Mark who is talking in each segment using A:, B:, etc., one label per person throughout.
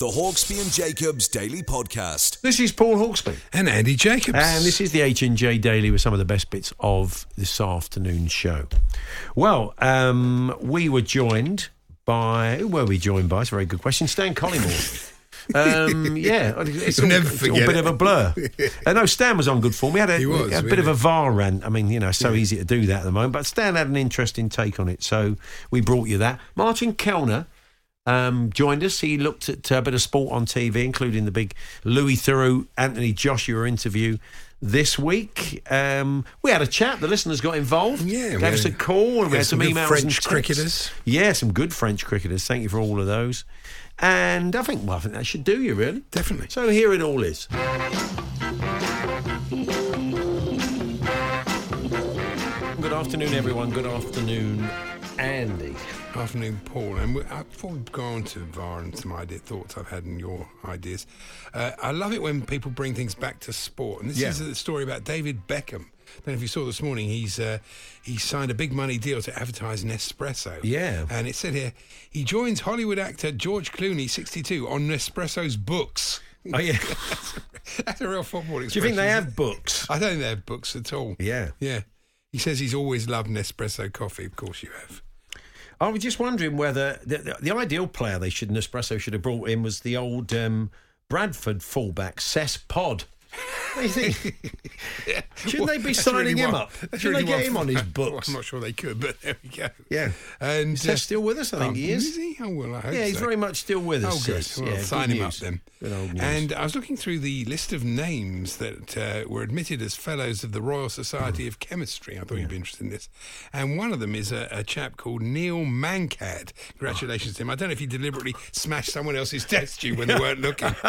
A: The Hawksbee and Jacobs Daily Podcast.
B: This is Paul Hawksbee.
C: And Andy Jacobs.
B: And this is the H&J Daily with some of the best bits of this afternoon's show. Well, um, we were joined by... Who were we joined by? It's a very good question. Stan Collymore. um, yeah, it's,
C: You'll
B: all,
C: never
B: it's all a bit
C: it.
B: of a blur. uh, no, Stan was on good form. We had a,
C: He was,
B: a
C: we
B: bit of a VAR rant. I mean, you know, so easy to do that at the moment. But Stan had an interesting take on it, so we brought you that. Martin Kelner um, joined us. He looked at a bit of sport on TV, including the big Louis Theroux, Anthony Joshua interview this week. Um, we had a chat. The listeners got involved.
C: Yeah, we
B: gave us a call, and we had some,
C: some
B: emails
C: French cricketers.
B: Yeah, some good French cricketers. Thank you for all of those. And I think, well, I think that should do you really.
C: Definitely.
B: So here it all is. Good afternoon, everyone. Good afternoon, Andy.
C: Afternoon, Paul. And uh, before we go on to VAR and some idea thoughts I've had and your ideas, uh, I love it when people bring things back to sport. And this
B: Yeah.
C: is a story about David Beckham. I don't know if you saw this morning. He's uh, he signed a big money deal to advertise Nespresso.
B: Yeah.
C: and it said here he joins Hollywood actor George Clooney, 62, on Nespresso's books.
B: Oh yeah.
C: That's a real football expression.
B: Do you think they have books?
C: I don't think they have books at all.
B: Yeah.
C: Yeah. He says he's always loved Nespresso coffee. Of course you have.
B: I was just wondering whether the, the, the ideal player they should Nespresso should have brought in was the old um, Bradford fullback Ces Podd. What do you think? Shouldn't they be signing
C: really
B: him
C: one-
B: up?
C: that's
B: Shouldn't they get him on his books?
C: I'm not sure they could, but there we go.
B: Yeah.
C: And
B: Is Ces still with us? I think
C: oh,
B: he is.
C: Is he? Oh well, I hope
B: Yeah, he's
C: so.
B: very much still with us.
C: Oh, good. Well,
B: yeah,
C: sign
B: good
C: him
B: news.
C: up then.
B: Good old news.
C: And I was looking through the list of names that uh, were admitted as fellows of the Royal Society of Chemistry. I thought you'd be interested in this. And one of them is a, a chap called Neil Mankad. Congratulations to him. I don't know if he deliberately smashed someone else's test tube when they weren't looking.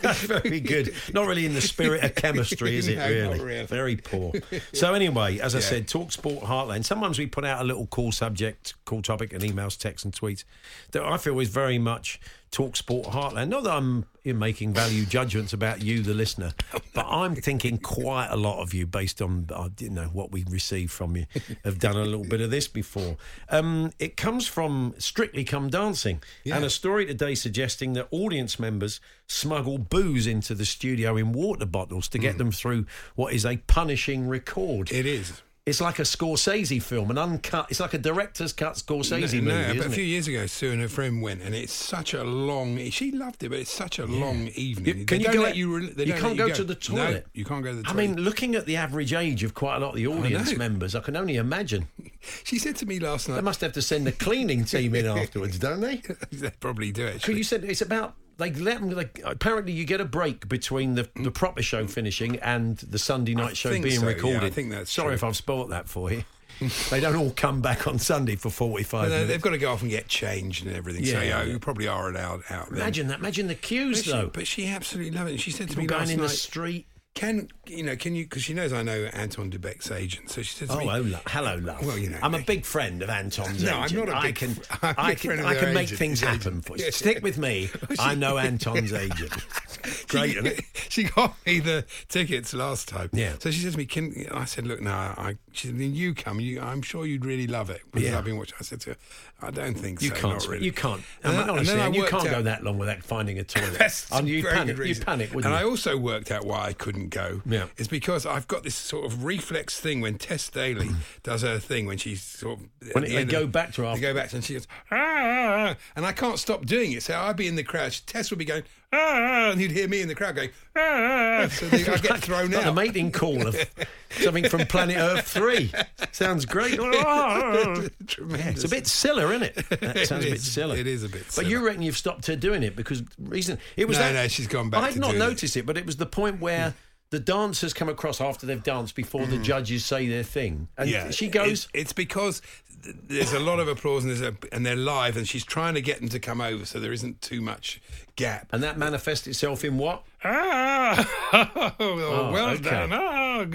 B: That's very good. Not really in the spirit of chemistry, is it?
C: No,
B: really?
C: really.
B: Very poor. So anyway, as I
C: Yeah.
B: said, Talk Sport Heartland. Sometimes we put out a little cool subject, cool topic, and emails, texts, and tweets that I feel is very much Talk Sport Heartland. Not that I'm in making value judgments about you, the listener, but I'm thinking quite a lot of you, based on uh, you know what we received from you, have done a little bit of this before. Um, it comes from Strictly Come Dancing, and a story today suggesting that audience members smuggle booze into the studio in water bottles to get them through what is a punishing record.
C: it is.
B: It's like a Scorsese film, an uncut. It's like a director's cut Scorsese
C: no,
B: movie,
C: but a few
B: it?
C: years ago, Sue and her friend went, and it's such a long. She loved it, but it's such a long evening.
B: You-
C: They
B: can you
C: don't
B: go
C: let you? re- They
B: you can't
C: let
B: go to the
C: No,
B: toilet.
C: you can't go to the toilet.
B: I mean, looking at the average age of quite a lot of the audience
C: know.
B: members, I can only imagine.
C: she said to me last night.
B: They must have to send a cleaning team in afterwards, don't they?
C: they probably do actually.
B: you said it's about they let them. Like, apparently, you get a break between the, the proper show finishing and the Sunday night show
C: think
B: being
C: so, yeah, I
B: recorded.
C: think that's
B: Sorry
C: true.
B: if I've spoilt that for you. they don't all come back on Sunday for
C: But, uh,
B: minutes.
C: they've got to go off and get changed and everything. so
B: Yeah,
C: yeah,
B: yeah.
C: you probably are allowed out. Then.
B: Imagine that. Imagine the queues
C: But she,
B: though.
C: but she absolutely loved it. She said to me
B: going
C: last
B: in
C: night,
B: the street.
C: "Can you know? Can you? Because she knows I know Anton Du Beke's agent. So she says, to
B: Oh,
C: me, oh,
B: hello, hello, love.
C: Well, you know,
B: I'm a big friend of Anton's
C: No, I'm not a
B: I
C: big
B: can,
C: I'm a
B: I can, I can make
C: agent,
B: things happen for you.
C: Yeah.
B: Stick with me. I know Anton's agent. great, isn't it?
C: she got me the tickets last time.
B: Yeah.
C: So she says to me, "Can?" I said, "Look, no." I she said, "Then you come. You, I'm sure you'd really love it because
B: Yeah.
C: I've been watching." I said to her, "I don't think
B: You
C: so.
B: can't.
C: Not really.
B: You can't.
C: And
B: I
C: then-
B: mean,
C: and
B: honestly, you can't go that long without finding a toilet.
C: That's
B: and you
C: very
B: panic. You panic, wouldn't
C: and
B: you?
C: I also worked out why I couldn't go.
B: Yeah.
C: It's because I've got this sort of reflex thing when Tess Daly mm. does her thing when she's sort of
B: When
C: the
B: they go
C: of-
B: back to her
C: they go back to her and she goes ah, ah, ah, and I can't stop doing it. So I'd be in the crowd. Tess would be going ah, and you'd hear me in the crowd going ah. So they, I get thrown
B: like
C: out.
B: the mating call of something from Planet Earth Three. Sounds great.
C: Tremendous.
B: it's a bit silly, isn't it? That sounds a bit silly.
C: It is a bit silly.
B: But you reckon you've stopped her doing it because reason it was
C: No,
B: that,
C: no, she's gone back
B: I had
C: to
B: not
C: doing it.
B: noticed it, but it was the point where. The dancers come across after they've danced before the judges say their thing, and
C: Mm. yeah,
B: she goes,
C: It's, it's because there's a lot of applause and there's a, and they're live, and she's trying to get them to come over, so there isn't too much gap.
B: and that manifests itself in what?
C: Ah, oh, well
B: okay.
C: done. Oh,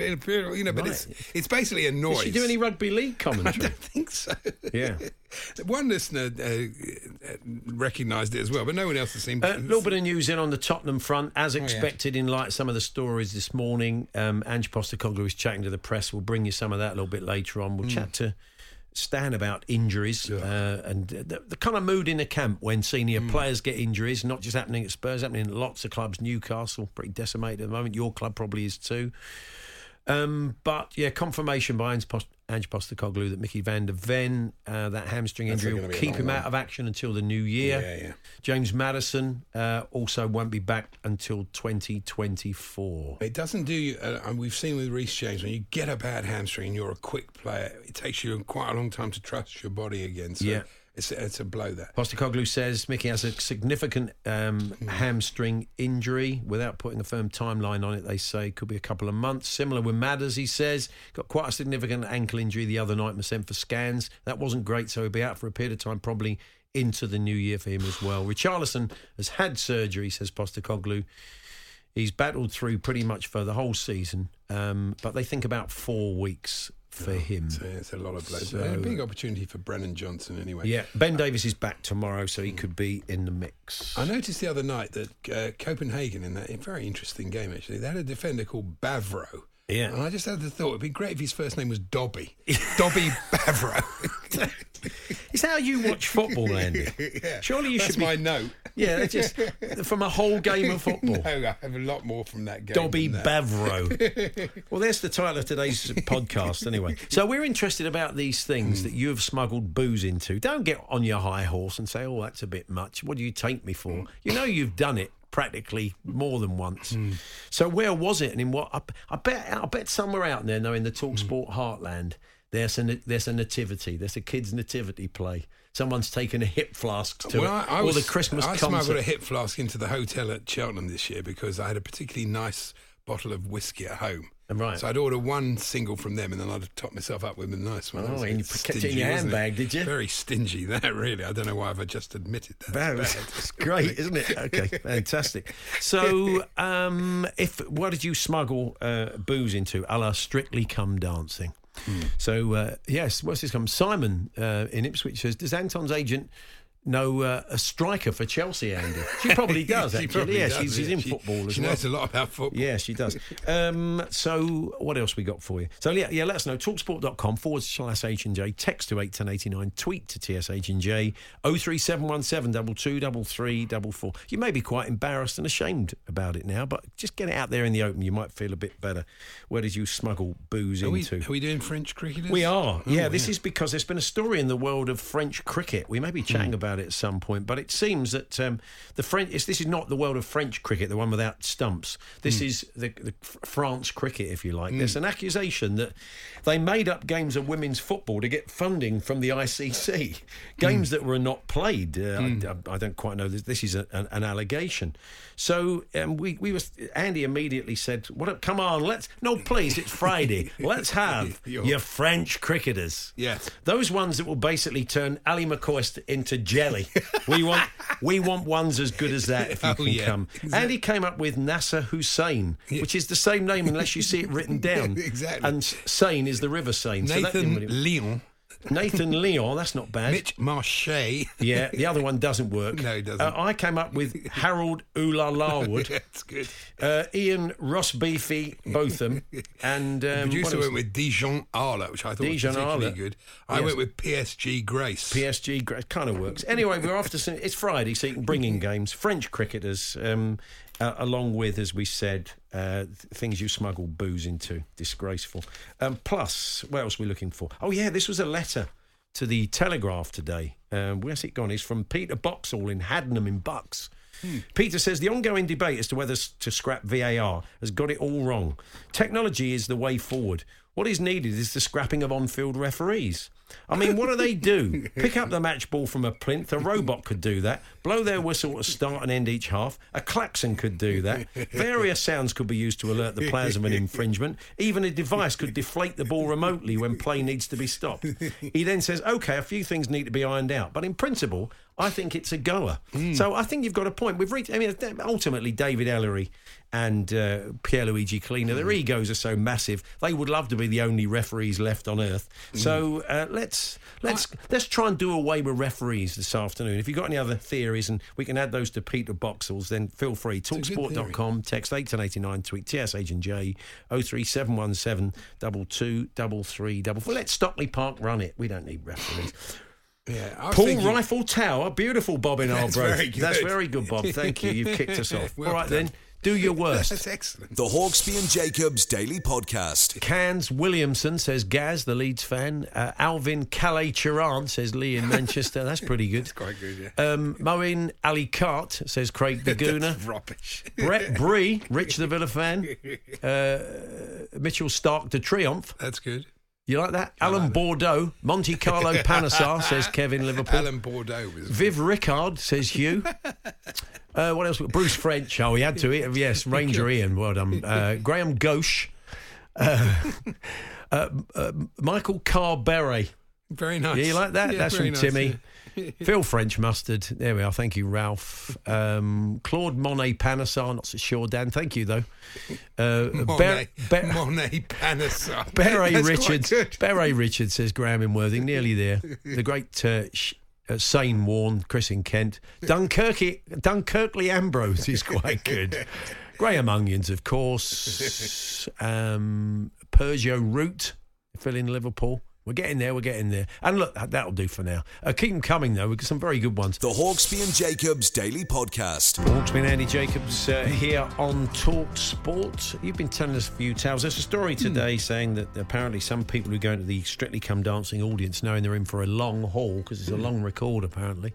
C: you know, but it's it's basically a noise.
B: Did she do any rugby league commentary?
C: I don't think so.
B: Yeah.
C: One listener uh, uh, recognised it as well, but no one else has seen.
B: A little bit of news in on the Tottenham front, as
C: Oh, yeah.
B: expected, in light of some of the stories this morning. Um, Ange Postecoglou is chatting to the press. We'll bring you some of that a little bit later on. We'll chat to Stan about injuries uh, and the, the kind of mood in the camp when senior
C: Hmm.
B: players get injuries, not just happening at Spurs, happening in lots of clubs. Newcastle, pretty decimated at the moment. Your club probably is too. Um, but yeah, confirmation by Ange, Post- Ange Postecoglou that Micky van de Ven, uh, that hamstring
C: That's
B: injury will keep him out of action until the new year.
C: Yeah, yeah.
B: James Maddison uh, also won't be back until 2024.
C: It doesn't do you, uh, and we've seen with Reece James, when you get a bad hamstring and you're a quick player, it takes you quite a long time to trust your body again. So
B: Yeah.
C: It's, it's a blow that.
B: Postecoglou says Micky has a significant um, hamstring injury. Without putting a firm timeline on it, they say could be a couple of months. Similar with Madders, he says got quite a significant ankle injury the other night. Was sent for scans. That wasn't great, so he'll be out for a period of time, probably into the new year for him as well. Richarlison has had surgery, says Postecoglou. He's battled through pretty much for the whole season, um, but they think about four weeks for him.
C: So it's a lot of blows.
B: So-
C: a big opportunity for Brennan Johnson anyway.
B: Yeah, Ben Davies is back tomorrow, so he could be in the mix.
C: I noticed the other night that uh, Copenhagen, in that very interesting game actually, they had a defender called Bavro.
B: Yeah.
C: And I just had the thought it'd be great if his first name was Dobby. Dobby Bavro.
B: Is that how you watch football, Andy?
C: yeah.
B: Surely you
C: That's
B: should be.
C: my note.
B: Yeah, just from a whole game of football.
C: no, I have a lot more from that game.
B: Dobby. Bavro. well, there's the title of today's podcast, anyway. So we're interested about these things that you have smuggled booze into. Don't get on your high horse and say, "Oh, that's a bit much." What do you take me for? You know you've done it practically more than once. Hmm. So where was it, and in what? I, I bet. I bet somewhere out there, now in the Talk hmm. Sport heartland, there's a there's a nativity. There's a kids' nativity play. Someone's taken a hip flask to
C: Well,
B: it,
C: I, I
B: or
C: was,
B: the Christmas
C: I
B: concert.
C: smuggled a hip flask into the hotel at Cheltenham this year because I had a particularly nice bottle of whiskey at home.
B: Right.
C: So I'd order one single from them and then I'd top myself up with a nice one.
B: Oh, and you kept it in your handbag, did you?
C: Very stingy, that really. I don't know why I've just admitted that.
B: That was
C: It's
B: great, isn't it? Okay, fantastic. So, um, if what did you smuggle uh, booze into? A la Strictly Come Dancing. So, uh, yes, what's this come? Simon uh, in Ipswich says, "Does Anton's agent know uh, a striker for Chelsea, Andy?" She probably does.
C: She
B: actually,
C: probably
B: yeah,
C: does,
B: she's, she's in
C: She-
B: football as
C: She
B: well.
C: knows a lot about football.
B: Yeah, she does. Um, so, what else we got for you? So, yeah, yeah let us know. Talksport.com forward slash H and J. Text to 81089. Tweet to TSH and J. 03717 223344. You may be quite embarrassed and ashamed about it now, but just get it out there in the open. You might feel a bit better. Where did you smuggle booze
C: Are we,
B: into?
C: are we doing French cricketers?
B: We are.
C: Oh,
B: yeah, this is because there's been a story in the world of French cricket. We may be chatting about it at some point, but it seems that um, the French. It's, this is not the world of French cricket, the one without stumps. This
C: Hmm.
B: is the, the France cricket, if you like. There's an accusation that they made up games of women's football to get funding from the ICC, games that were not played. Uh, I, I don't quite know. This, this is a, an, an allegation. So um, we we was Andy immediately said, "What? Come on, let's no, please. It's Friday. let's have your French cricketers.
C: Yes.
B: Those ones that will basically turn Ally McCoist into jelly. we want we want ones as good as that if you
C: Oh,
B: can
C: yeah.
B: come. And he came up with Nasser Hussein, which is the same name unless you see it written down.
C: Exactly.
B: And Seine is the River Seine. so that
C: Nathan Leon
B: Nathan Leon, that's not bad.
C: Mitch Marche.
B: Yeah, the other one doesn't work.
C: No, it doesn't.
B: Uh, I came up with Harold Ulalarwood,
C: That's good.
B: uh, Ian Ross Beefy, Botham, and um,
C: producer went with Dijon Arla, which I thought
B: Dijon
C: was particularly
B: Arla.
C: good. I
B: Yes.
C: went with PSG Grace.
B: PSG gra- kind of works. Anyway, we're after some. It's Friday, so you can bring in games. French cricketers, um, uh, along with, as we said, uh, th- things you smuggle booze into. Disgraceful. Um, plus, what else are we looking for? Oh yeah, this was a letter to the Telegraph today. Um, where's it gone? It's from Peter Boxall in Haddenham in Bucks. Peter says the ongoing debate as to whether to scrap VAR has got it all wrong. Technology is the way forward. What is needed is the scrapping of on field referees. I mean, what do they do? Pick up the match ball from a plinth. A robot could do that. Blow their whistle to start and end each half. A klaxon could do that. Various sounds could be used to alert the players of an infringement. Even a device could deflate the ball remotely when play needs to be stopped. He then says, okay, a few things need to be ironed out. But in principle, I think it's a goer. So I think you've got a point. We've reached, I mean, ultimately, David Elleray and uh, Pierluigi Collina, their egos are so massive. They would love to be the only referees left on earth. So uh, let's let's let's try and do away with referees this afternoon. If you've got any other theories and we can add those to Peter Boxall's, then feel free. Talksport.com, text 81089, tweet TSH and J 03717 double two double three double four. Let Stockley Park run it. We don't need referees.
C: Yeah, I
B: Paul
C: thinking-
B: Rifle Tower, beautiful Bob in
C: That's
B: Arbroath.
C: very good.
B: That's very good, Bob. Thank you. You've kicked us off.
C: Well
B: All right
C: done.
B: then, do your worst.
C: That's excellent.
A: The Hawksbee and Jacobs Daily Podcast.
B: Cans Williamson says Gaz, the Leeds fan. Uh, Alvin Calais Chiran says Lee in Manchester. That's pretty good.
C: That's quite good, yeah.
B: Um, Moin Ali Cart says Craig the Gooner.
C: That's rubbish.
B: Brett Bree, Rich the Villa fan. Uh, Mitchell Stark de Triumph.
C: That's good.
B: You like that? Alan Bordeaux. Monte Carlo Panesar says Kevin Liverpool.
C: Alan Bordeaux.
B: Viv Rickard says Hugh. Uh, what else? Bruce French. Oh, he had to. Yes, Ranger Ian. Well done. Uh, Graham Ghosh. Uh, uh, uh, Michael Carberry.
C: Very nice.
B: Yeah, you like that?
C: Yeah,
B: That's from
C: nice,
B: Timmy.
C: yeah.
B: Phil French Mustard. There we are. Thank you, Ralph. Um, Claude Monet Panesar. Not so sure, Dan. Thank you, though. Uh,
C: Monet,
B: Ber- Ber-
C: Monet.
B: Barry Richards. Barry Richards says Graham in Worthing, nearly there. The great uh, sh- uh, Sane Warren, Chris in Kent. Dunkirky, Dunkerkley Ambrose is quite good. Graham Onions, of course. Um, Peugeot Root, Phil in Liverpool. We're getting there, we're getting there. And look, that- that'll do for now. Uh, keep them coming, though. We've got some very good ones.
A: The Hawksbee and Jacobs Daily Podcast.
B: Hawksbee and Andy Jacobs uh, here on Talk Sport. You've been telling us a few tales. There's a story today saying that apparently some people who go into the Strictly Come Dancing audience knowing they're in for a long haul because it's a long record apparently.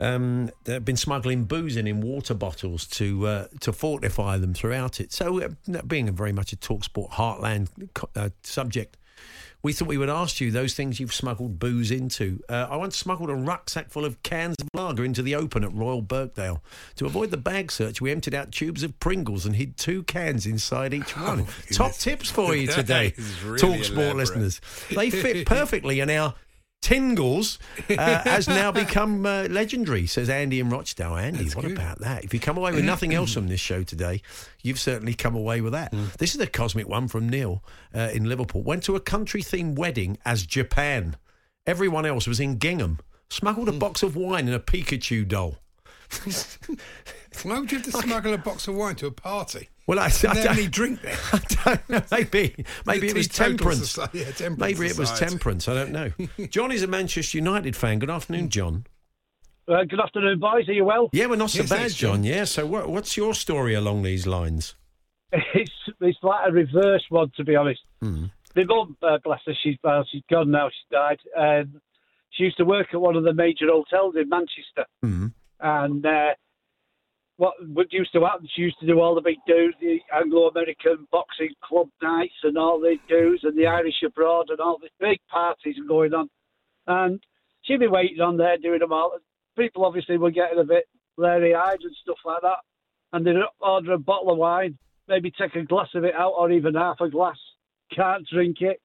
B: Um, they've been smuggling booze in in water bottles to uh, to fortify them throughout it. So, uh, being a very much a talk sport heartland uh, subject, we thought we would ask you those things you've smuggled booze into. Uh, I once smuggled a rucksack full of cans of lager into the open at Royal Birkdale. To avoid the bag search, we emptied out tubes of Pringles and hid two cans inside each one. Top tips for you today,
C: really
B: Talk Sport listeners. They fit perfectly in our Tingles uh, has now become uh, legendary, says Andy in Rochdale. Andy,
C: That's
B: what
C: good.
B: about that? If you come away with nothing else from this show today, you've certainly come away with that.
C: Mm.
B: This is a cosmic one from Neil uh, in Liverpool. Went to a country themed wedding as Japan. Everyone else was in Gingham. Smuggled
C: Mm.
B: a box of wine and a Pikachu doll.
C: Why would you have to smuggle a box of wine to a party?
B: Well, I, I,
C: Didn't have
B: don't,
C: drink there.
B: I don't know. Maybe, maybe it was temperance.
C: soci- yeah, temperance
B: Maybe it was temperance. I don't know. John is a Manchester United fan. Good afternoon, John.
D: Uh, good afternoon, boys. Are you well?
B: Yeah, we're not so
C: Yes,
B: bad,
C: thanks,
B: John.
C: John.
B: Yeah. So, what, what's your story along these lines?
D: It's it's like a reverse one, to be honest. My mum, uh, bless her, she's well, she's gone now. She died. Um, she used to work at one of the major hotels in Manchester,
B: Mm.
D: and uh, what used to happen? She used to do all the big dues, the Anglo-American boxing club nights, and all the dues, and the Irish abroad, and all the big parties going on. And she'd be waiting on there doing them all. People obviously were getting a bit leery-eyed and stuff like that, and they'd order a bottle of wine, maybe take a glass of it out, or even half a glass. Can't drink it.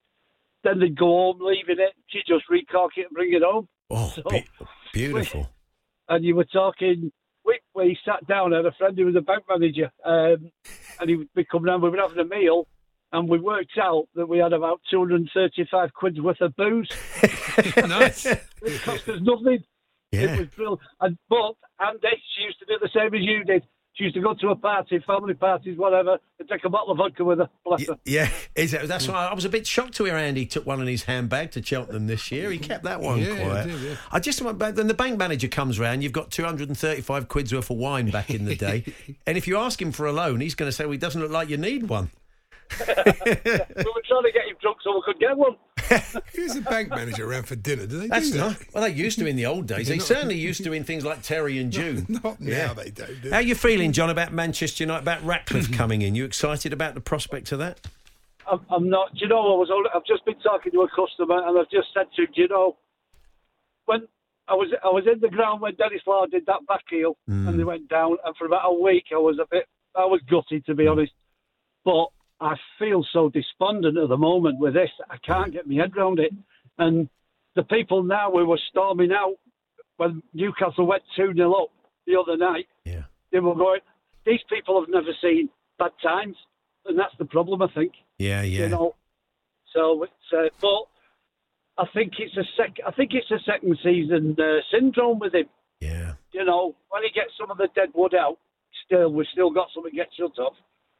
D: Then they'd go home, leaving it. She'd just recork it and bring it home
B: Oh,
D: So-
B: be- beautiful.
D: and you were talking. We, we sat down. I had a friend who was a bank manager, um, and he would be coming down. We were having a meal, and we worked out that we had about 235 quid worth of booze.
C: nice.
D: It cost us nothing.
B: Yeah.
D: It was brilliant. And, but Andy, she used to do the same as you did. She used to go to a party, family parties, whatever, and take a bottle of vodka with her. Bless her.
B: Yeah, is that, that's why I was a bit shocked to hear Andy took one in his handbag to Cheltenham this year. He kept that one
C: Yeah, he
B: quiet.
C: did, yeah.
B: I just when the bank manager comes round, you've got 235 quid's worth of wine back in the day, and if you ask him for a loan, he's going to say, "Well, it doesn't look like you need one."
D: we were trying to get him drunk so we could get one.
C: Who's the bank manager around for dinner? Do they
B: That's
C: do that?
B: nice. Well, they used to in the old days. They certainly used to in things like Terry and June.
C: Not now
B: Yeah.
C: they don't. Do
B: How
C: they?
B: you feeling, John, about Manchester United, about Ratcliffe coming in? You excited about the prospect of that?
D: I'm, I'm not. Do you know? I was. only- I've just been talking to a customer, and I've just said to him, do you know, when I was I was in the ground when Denis Law did that back heel, and hmm. they went down, and for about a week I was a bit. I was gutted to be hmm. honest, but I feel so despondent at the moment with this. I can't get my head around it, and the people now who were storming out when Newcastle went two 0 up the other night,
B: Yeah.
D: they were going. These people have never seen bad times, and that's the problem. I think
B: Yeah, yeah.
D: you know. So it's uh, but I think it's a sec. I think it's a second season uh, syndrome with him.
B: yeah.
D: You know, when he gets some of the dead wood out, still we've still got something to get shut off.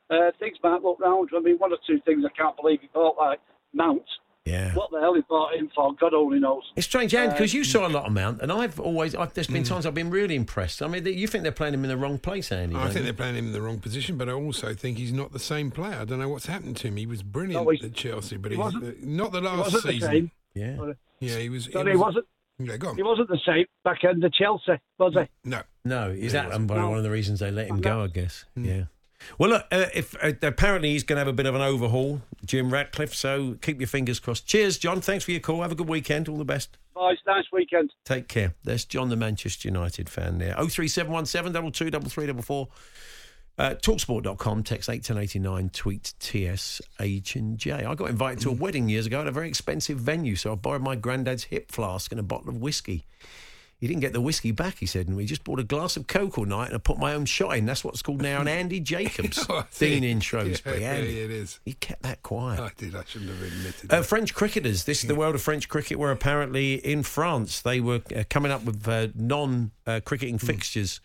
D: Uh, things might look round. I mean, one or two things I can't believe he bought like Mount.
B: Yeah.
D: What the hell he bought him for? God only knows.
B: It's strange, Anne, because you saw a lot of Mount, and I've always, I've, there's been times I've been really impressed. I mean, th- you think they're playing him in the wrong place, Andy?
C: I
B: don't
C: think
B: you?
C: they're playing him in the wrong position, but I also think he's not the same player. I don't know what's happened to him. He was brilliant
D: No, he's-
C: at Chelsea, but
D: he
C: he's
D: wasn't-
C: uh, the last
D: wasn't the
C: season.
D: same.
B: Yeah.
C: Yeah, he was.
D: Sorry, he wasn't.
C: Yeah, go
D: He wasn't the same back end of Chelsea, was he?
C: No.
B: No, is
C: Yeah,
B: that
C: it
D: No.
B: one of the reasons they let him go? I guess. Yeah. Well, look. Uh, if uh, apparently he's going to have a bit of an overhaul, Jim Ratcliffe. So keep your fingers crossed. Cheers, John. Thanks for your call. Have a good weekend. All the best.
D: Boys, nice weekend.
B: Take care. There's John, the Manchester United fan there. Oh three seven one seven double two double three double four. Uh, Talksport.com, text 81089, tweet TSH and J. I got invited to a wedding years ago at a very expensive venue, so I borrowed my granddad's hip flask and a bottle of whiskey. He didn't get the whiskey back, he said, and we just bought a glass of Coke all night and I put my own shot in. That's what's called now an Andy Jacobs
C: Oh,
B: thing in Shrewsbury.
C: Yeah,
B: Andy,
C: yeah, it is.
B: He kept that quiet.
C: I did. I shouldn't have admitted.
B: Uh. French cricketers. This is the world of French cricket. Were apparently in France. They were uh, coming up with uh, non-cricketing fixtures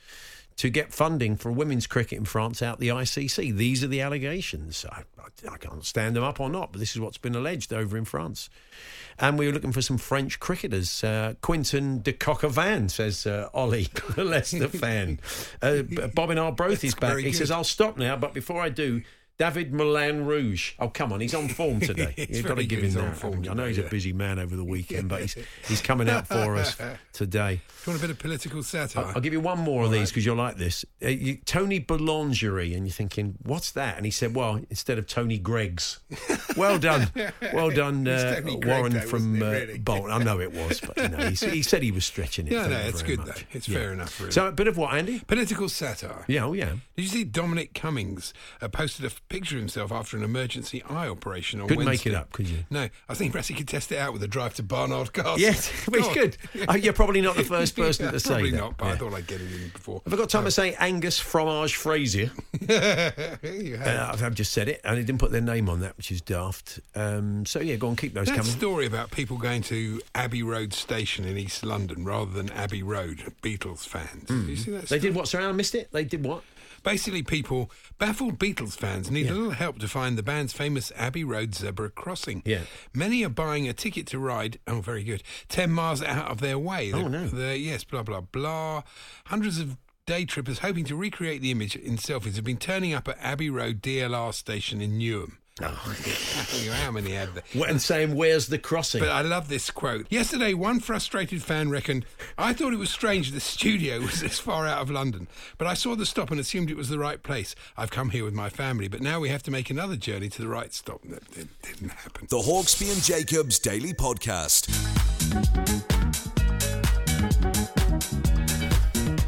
B: to get funding for women's cricket in France out the ICC. These are the allegations. I, I, I can't stand them up or not, but this is what's been alleged over in France. And we were looking for some French cricketers. Uh, Quinton de Coquelin, says uh, Ollie, the Leicester fan. Uh, B- Bobbin Arbroath is back. He says. I'll stop now, but before I do, David Milan Rouge. Oh, come on, he's on form today. You've got to give him that.
C: form?
B: I know he's a busy man over the weekend, but he's, he's coming out for us today.
C: Do you want a bit of political satire?
B: I'll give you one more of these because you'll like this. Uh, you, Tony Boulangerie, and you're thinking, what's that? And he said, well, instead of Tony Greggs. Well done. Well done, uh, Warren
C: though,
B: from uh,
C: really?
B: Bolton. I know it was, but you know, he, he said he was stretching it.
C: Yeah, no, it's good,
B: much.
C: though. It's fair enough, really.
B: So a bit of what, Andy?
C: Political satire.
B: Yeah, oh yeah.
C: Did you see Dominic Cummings uh, posted a picture of himself after an emergency eye operation on
B: Couldn't make
C: Wednesday?
B: it up, could you?
C: No, I think perhaps he could test it out with a drive to Barnard Castle.
B: Yes,
C: God.
B: good. Oh, you're probably not the first person
C: Yeah,
B: to say
C: Probably
B: that.
C: not, but I thought I'd get it in before.
B: Have I got time to say Angus Fromage Frazier?
C: you have.
B: Uh, I've- just said it, and he didn't put their name on that, which is daft. Um, so yeah, go on, keep those
C: that
B: coming.
C: story about people going to Abbey Road Station in East London rather than Abbey Road, Beatles fans. Did you see that?
B: They did what? Sorry, I missed it. They did what?
C: Basically, people, baffled Beatles fans, need a little help to find the band's famous Abbey Road zebra crossing.
B: Yeah.
C: Many are buying a ticket to ride, oh, very good, 10 miles out of their way.
B: Oh,
C: The-
B: no.
C: the- yes, blah, blah, blah. Hundreds of day trippers hoping to recreate the image in selfies have been turning up at Abbey Road DLR station in Newham.
B: Oh.
C: How many had there?
B: What, and saying, "Where's the crossing?"
C: But I love this quote. Yesterday, one frustrated fan reckoned, I thought it was strange the studio was this far out of London, but I saw the stop and assumed it was the right place. I've come here with my family, but now we have to make another journey to the right stop. That it didn't happen.
A: The Hawksbee and Jacobs Daily Podcast.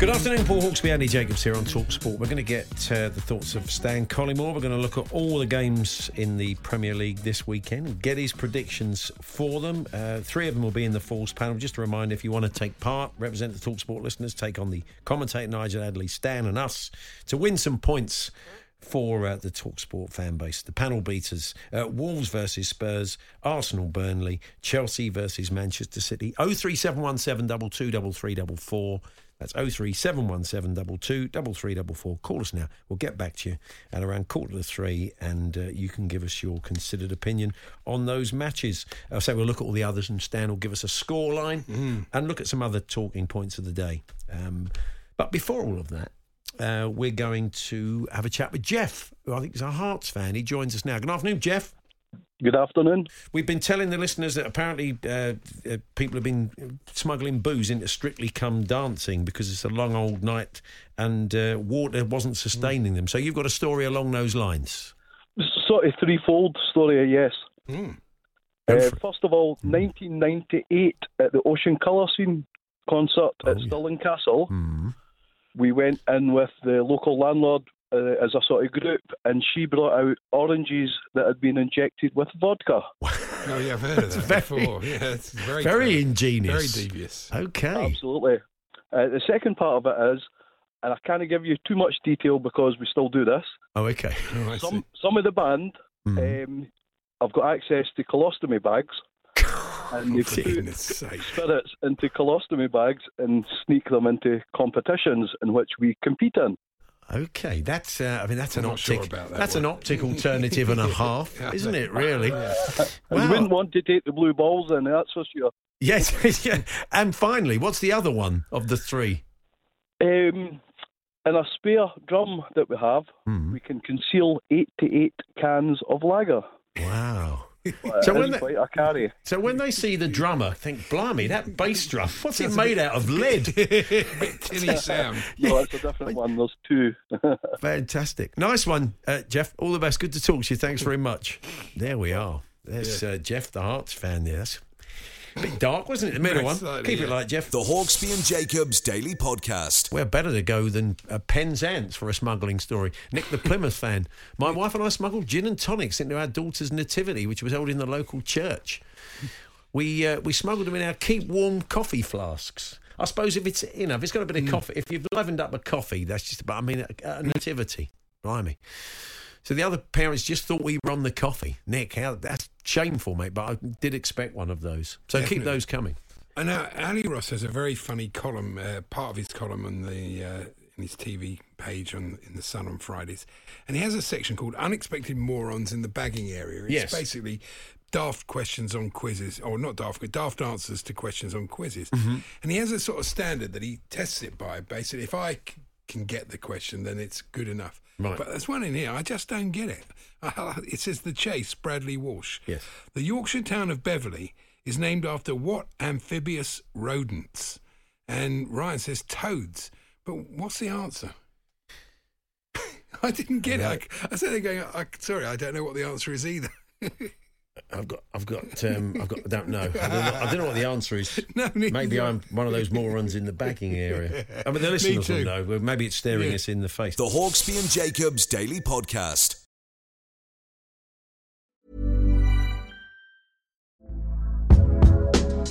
B: Good afternoon, Paul Hawksbee, Andy Jacobs here on Talk Sport. We're going to get uh, the thoughts of Stan Collymore. We're going to look at all the games in the Premier League this weekend and get his predictions for them. Uh, three of them will be in the Falls panel. Just a reminder if you want to take part, represent the Talk Sport listeners, take on the commentator Nigel Adderley, Stan, and us to win some points for uh, the Talksport fan base. The panel beaters uh, Wolves versus Spurs, Arsenal Burnley, Chelsea versus Manchester City. 03717 that's 03717 22 3344. Call us now. We'll get back to you at around quarter to three and uh, you can give us your considered opinion on those matches. I'll say we'll look at all the others and Stan will give us a score line and look at some other talking points of the day. Um, but before all of that, uh, we're going to have a chat with Jeff, who I think is a Hearts fan. He joins us now. Good afternoon, Jeff.
E: Good afternoon.
B: We've been telling the listeners that apparently uh, uh, people have been smuggling booze into Strictly Come Dancing because it's a long old night and uh, water wasn't sustaining them. So you've got a story along those lines.
E: Sort of threefold story, yes.
B: Go
E: Uh, first of all, 1998 at the Ocean Colour Scene concert at
B: Oh, yeah.
E: Stirling Castle,
B: Hmm.
E: we went in with the local landlord uh, as a sort of group, and she brought out oranges that had been injected with vodka.
C: Oh, yeah, I've heard of that
B: very-
C: before. Yeah, it's very,
B: Very
C: clever.
B: ingenious.
C: Very devious.
B: Okay.
E: Absolutely. Uh, the second part of it is, and I can't give you too much detail because we still do this.
B: Oh, okay.
C: Oh,
E: Some some of the band,
B: Mhm.
E: um, I've got access to colostomy bags, and they put
C: sake.
E: spirits into colostomy bags and sneak them into competitions in which we compete in.
B: Okay, that's. Uh, I mean, that's
C: I'm
B: an
C: not sure
B: optic.
C: about that
B: that's an optic alternative and a half,
C: Yeah.
B: isn't it? Really?
E: And you wouldn't want to take the blue balls in, that's for sure.
B: Yes. yeah. And finally, what's the other one of the three?
E: Um, in a spare drum that we have,
B: Hmm.
E: we can conceal eight to eight cans of lager.
B: Wow. So when they-
E: quite a carry.
B: So when they see the drummer, think, blimey, that bass drum, what's it made out of? Lead.
C: Bit tinny sound.
E: No, that's a different one. There's two.
B: Fantastic. Nice one, uh, Jeff. All the best. Good to talk to you. Thanks very much. There we are. There's uh, Jeff, the Hearts fan there. That's a bit dark, wasn't it? The middle one.
C: Slightly,
B: Keep it
C: yeah.
B: like Jeff.
A: The Hawksbee and Jacobs Daily Podcast.
B: We're better to go than uh, Penzance for a smuggling story. Nick, the Plymouth fan. My wife and I smuggled gin and tonics into our daughter's nativity, which was held in the local church. We uh, we smuggled them in our keep warm coffee flasks. I suppose if it's you know if it's got a bit of coffee, if you've leavened up a coffee, that's just about. I mean, a, a nativity, blimey. So the other parents just thought we were on the coffee. Nick, how, that's shameful, mate. But I did expect one of those. So keep those coming.
C: And know Ally Ross has a very funny column, uh, part of his column on the uh, in his TV page on in the Sun on Fridays, and he has a section called "Unexpected Morons in the Bagging Area." It's
B: Yes.
C: basically daft questions on quizzes, or not daft, but daft answers to questions on quizzes.
B: Mm-hmm.
C: And he has a sort of standard that he tests it by. Basically, if I can get the question, then it's good enough.
B: Right.
C: But there's one in here I just don't get it. It says the Chase, Bradley Walsh.
B: Yes.
C: The Yorkshire town of Beverley is named after what amphibious rodents? And Ryan says toads. But what's the answer? I didn't get it. I, I said they're going. I, sorry, I don't know what the answer is either.
B: I've got, I've got, um, I've got. I don't know. I don't know, I don't know what the answer is.
C: No,
B: maybe
C: do I.
B: I'm one of those morons in the bagging area. I mean, the listeners will
C: too.
B: know. But maybe it's staring
C: Yeah.
B: us in the face.
A: The Hawksbee and Jacobs Daily Podcast.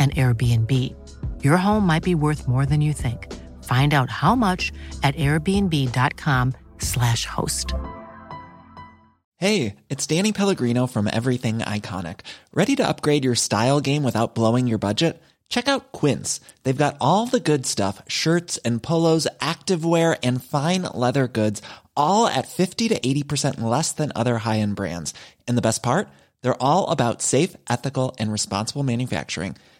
F: an Airbnb. Your home might be worth more than you think. Find out how much at airbnb.com/slash host.
G: Hey, it's Danny Pellegrino from Everything Iconic. Ready to upgrade your style game without blowing your budget? Check out Quince. They've got all the good stuff shirts and polos, activewear, and fine leather goods, all at 50 to 80% less than other high end brands. And the best part? They're all about safe, ethical, and responsible manufacturing.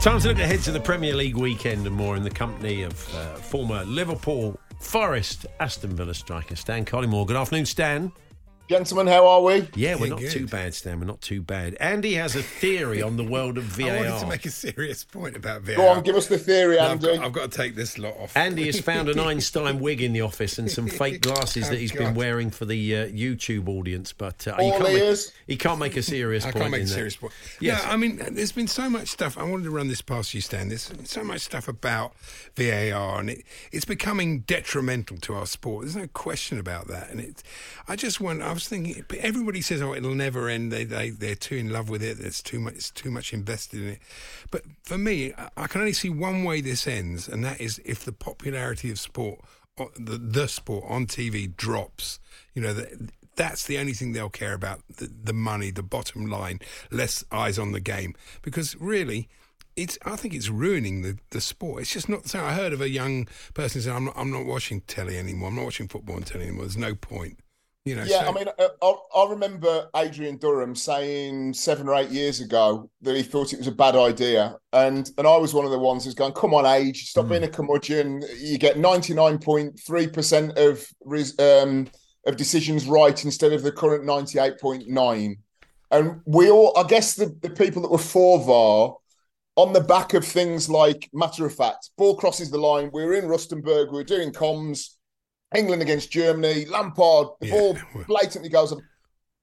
B: Time to look ahead to the Premier League weekend and more in the company of uh, former Liverpool, Forest, Aston Villa striker Stan Collymore. Good afternoon, Stan.
H: Gentlemen, how are we?
B: Yeah, we're
C: Yeah,
B: not
C: good.
B: too bad, Stan. We're not too bad. Andy has a theory on the world of VAR.
C: I wanted to make a serious point about VAR.
H: Go on, give us the theory,
C: No, I've,
H: Andy.
C: got, I've got to take this lot off.
B: Andy has found an Einstein wig in the office and some fake glasses
C: Oh,
B: that he's been wearing for the uh, YouTube audience, but uh, he, can't make, he can't make a serious
C: I
B: point.
C: I can't make a
B: that.
C: serious point.
B: Yes.
C: Yeah, I mean, there's been so much stuff. I wanted to run this past you, Stan. There's so much stuff about VAR, and it, it's becoming detrimental to our sport. There's no question about that. And it, I just wonder. I was thinking, but everybody says, "Oh, it'll never end." They they they're too in love with it. There's too much. It's too much invested in it. But for me, I, I can only see one way this ends, and that is if the popularity of sport, the the sport on TV drops. You know that that's the only thing they'll care about the, the money, the bottom line, less eyes on the game. Because really, it's I think it's ruining the, the sport. It's just not so. I heard of a young person saying, I'm not, I'm not watching telly anymore. I'm not watching football on telly anymore. There's no point. You know,
H: Yeah,
C: so-
H: I mean, uh, I, I remember Adrian Durham saying seven or eight years ago that he thought it was a bad idea, and and I was one of the ones who's going, "Come on, Age, stop being a curmudgeon. You get ninety nine point three percent of res- um, of decisions right instead of the current ninety eight point nine. And we all, I guess, the the people that were for VAR. On the back of things like matter of fact, ball crosses the line. We were in Rustenburg. We were doing comms. England against Germany, Lampard, the
C: Yeah,
H: ball blatantly goes up.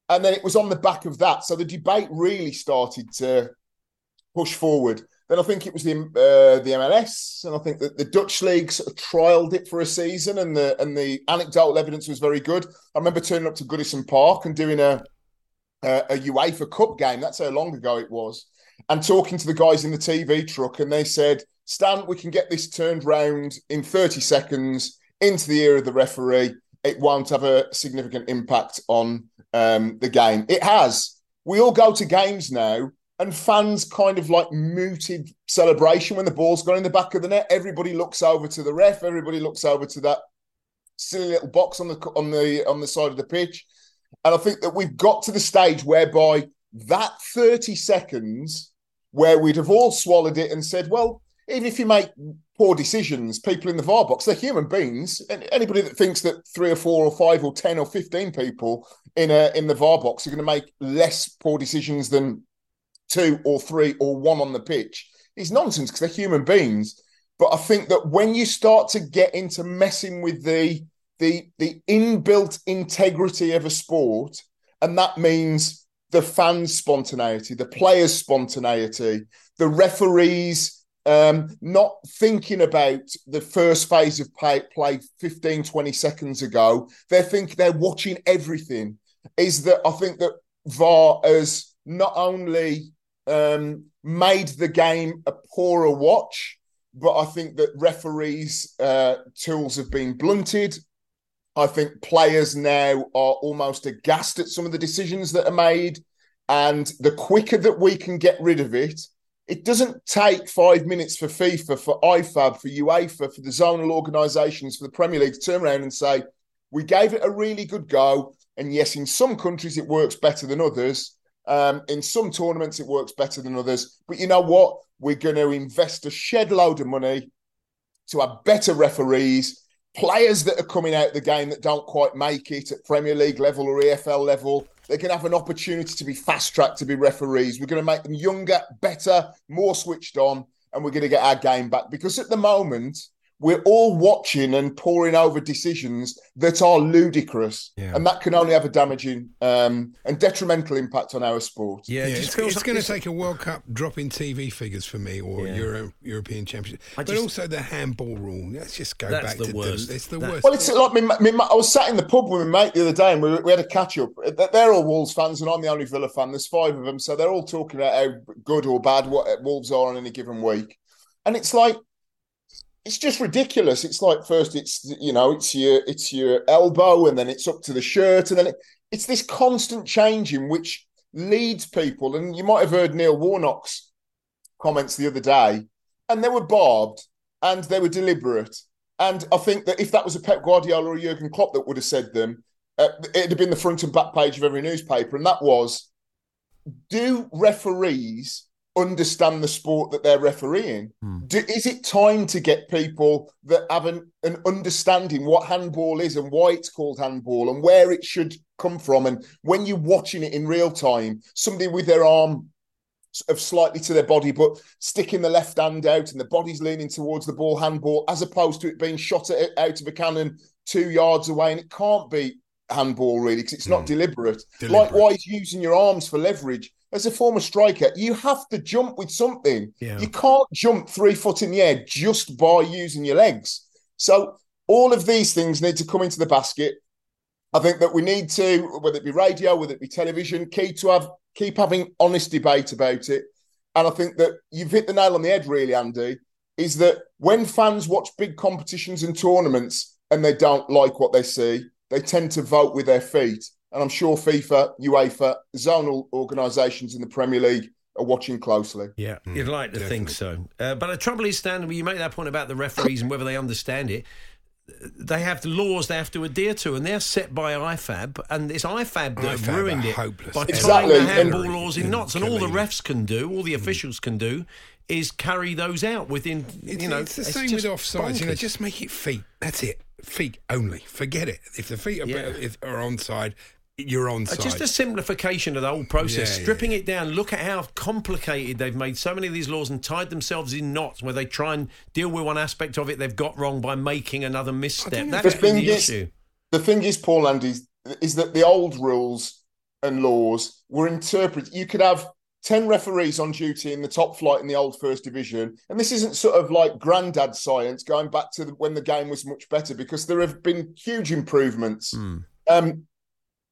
H: And then it was on the back of that. So the debate really started to push forward. Then I think it was the uh, the MLS, and I think that the Dutch league sort of trialed it for a season, and the and the anecdotal evidence was very good. I remember turning up to Goodison Park and doing a a, a UEFA Cup game. That's how long ago it was, and talking to the guys in the TV truck, and they said, "Stan, we can get this turned round in thirty seconds into the ear of the referee. It won't have a significant impact on um, the game. It has. We all go to games now." And fans kind of like muted celebration when the ball's gone in the back of the net. Everybody looks over to the ref. Everybody looks over to that silly little box on the on the on the side of the pitch. And I think that we've got to the stage whereby that 30 seconds where we'd have all swallowed it and said, well, even if you make poor decisions, people in the VAR box, they're human beings. And anybody that thinks that three or four or five or 10 or 15 people in a in the VAR box are going to make less poor decisions than two or three or one on the pitch is nonsense because they're human beings. But I think that when you start to get into messing with the the the inbuilt integrity of a sport, and that means the fans' spontaneity, the players' spontaneity, the referees um, not thinking about the first phase of play, play 15, 20 seconds ago. They think they're watching everything. Is that I think that VAR has not only um, made the game a poorer watch, but I think that referees' uh, tools have been blunted. I think players now are almost aghast at some of the decisions that are made. And the quicker that we can get rid of it, it doesn't take five minutes for FIFA, for IFAB, for UEFA, for the zonal organisations, for the Premier League to turn around and say, we gave it a really good go. And yes, in some countries it works better than others. Um, in some tournaments it works better than others. But you know what? We're going to invest a shed load of money to have better referees, players that are coming out of the game that don't quite make it at Premier League level or EFL level. They're going to have an opportunity to be fast tracked to be referees. We're going to make them younger, better, more switched on, and we're going to get our game back. Because at the moment, we're all watching and poring over decisions that are ludicrous,
C: Yeah.
H: and that can only have a damaging um, and detrimental impact on our sport.
B: Yeah,
C: Yeah,
B: just
C: it's, it's
B: like
C: going to take a World Cup drop in TV figures for me, or
B: Yeah.
C: Euro, European Championship.
B: I
C: but
B: just-
C: also the handball rule. Let's just go
B: That's
C: back
B: the
C: to
B: worst.
C: The, it's the
B: That-
C: worst.
H: Well, it's like me, me, I was sat in the pub with my mate the other day, and we, we had a catch up. They're all Wolves fans, and I'm the only Villa fan. There's five of them, so they're all talking about how good or bad what Wolves are on any given week. And it's like, it's just ridiculous. It's like first it's you know it's your it's your elbow and then it's up to the shirt and then it, it's this constant changing which leads people. And you might have heard Neil Warnock's comments the other day, and they were barbed and they were deliberate. And I think that if that was a Pep Guardiola or a Jurgen Klopp that would have said them, uh, it'd have been the front and back page of every newspaper. And that was, do referees understand the sport that they're refereeing? Hmm. Do, is it time to get people that have an, an understanding what handball is and why it's called handball and where it should come from? And when you're watching it in real time, somebody with their arm of slightly to their body, but sticking the left hand out and the body's leaning towards the ball handball, as opposed to it being shot at, out of a cannon two yards away, and it can't be handball really because it's not hmm. deliberate.
C: Deliberate.
H: Likewise, using your arms for leverage. As a former striker, you have to jump with something.
B: Yeah.
H: You can't jump three foot in the air just by using your legs. So all of these things need to come into the basket. I think that we need to, whether it be radio, whether it be television, keep to have keep having honest debate about it. And I think that you've hit the nail on the head, really, Andy. Is that when fans watch big competitions and tournaments and they don't like what they see, they tend to vote with their feet. And I'm sure FIFA, UEFA, zonal organisations in the Premier League are watching closely.
B: Yeah, mm, you'd like to think so. Uh, but the trouble is, Stan, when you make that point about the referees and whether they understand it. They have the laws they have to adhere to, and they're set by IFAB, and it's IFAB that
C: IFAB
B: ruined it
C: hopeless.
B: by
H: Exactly.
B: tying the handball
H: And-
B: laws in mm, knots. And all the refs can do, all the mm. officials can do, is carry those out within.
C: It's,
B: you know,
C: it's the
B: it's
C: same with offsides. You know, just make it feet. That's it. Feet only. Forget it. If the feet are,
B: Yeah.
C: if, are onside, you're
B: Uh,
C: onside.
B: Just a simplification of the whole process,
C: Yeah, yeah,
B: stripping it down. Look at how complicated they've made so many of these laws and tied themselves in knots where they try and deal with one aspect of it they've got wrong by making another misstep. That's
H: The
B: been
H: thing
B: the
H: is-
B: issue.
H: The thing is, Paul Andy, is that the old rules and laws were interpreted. You could have 10 referees on duty in the top flight in the old first division. And this isn't sort of like granddad science going back to the, when the game was much better because there have been huge improvements. Um,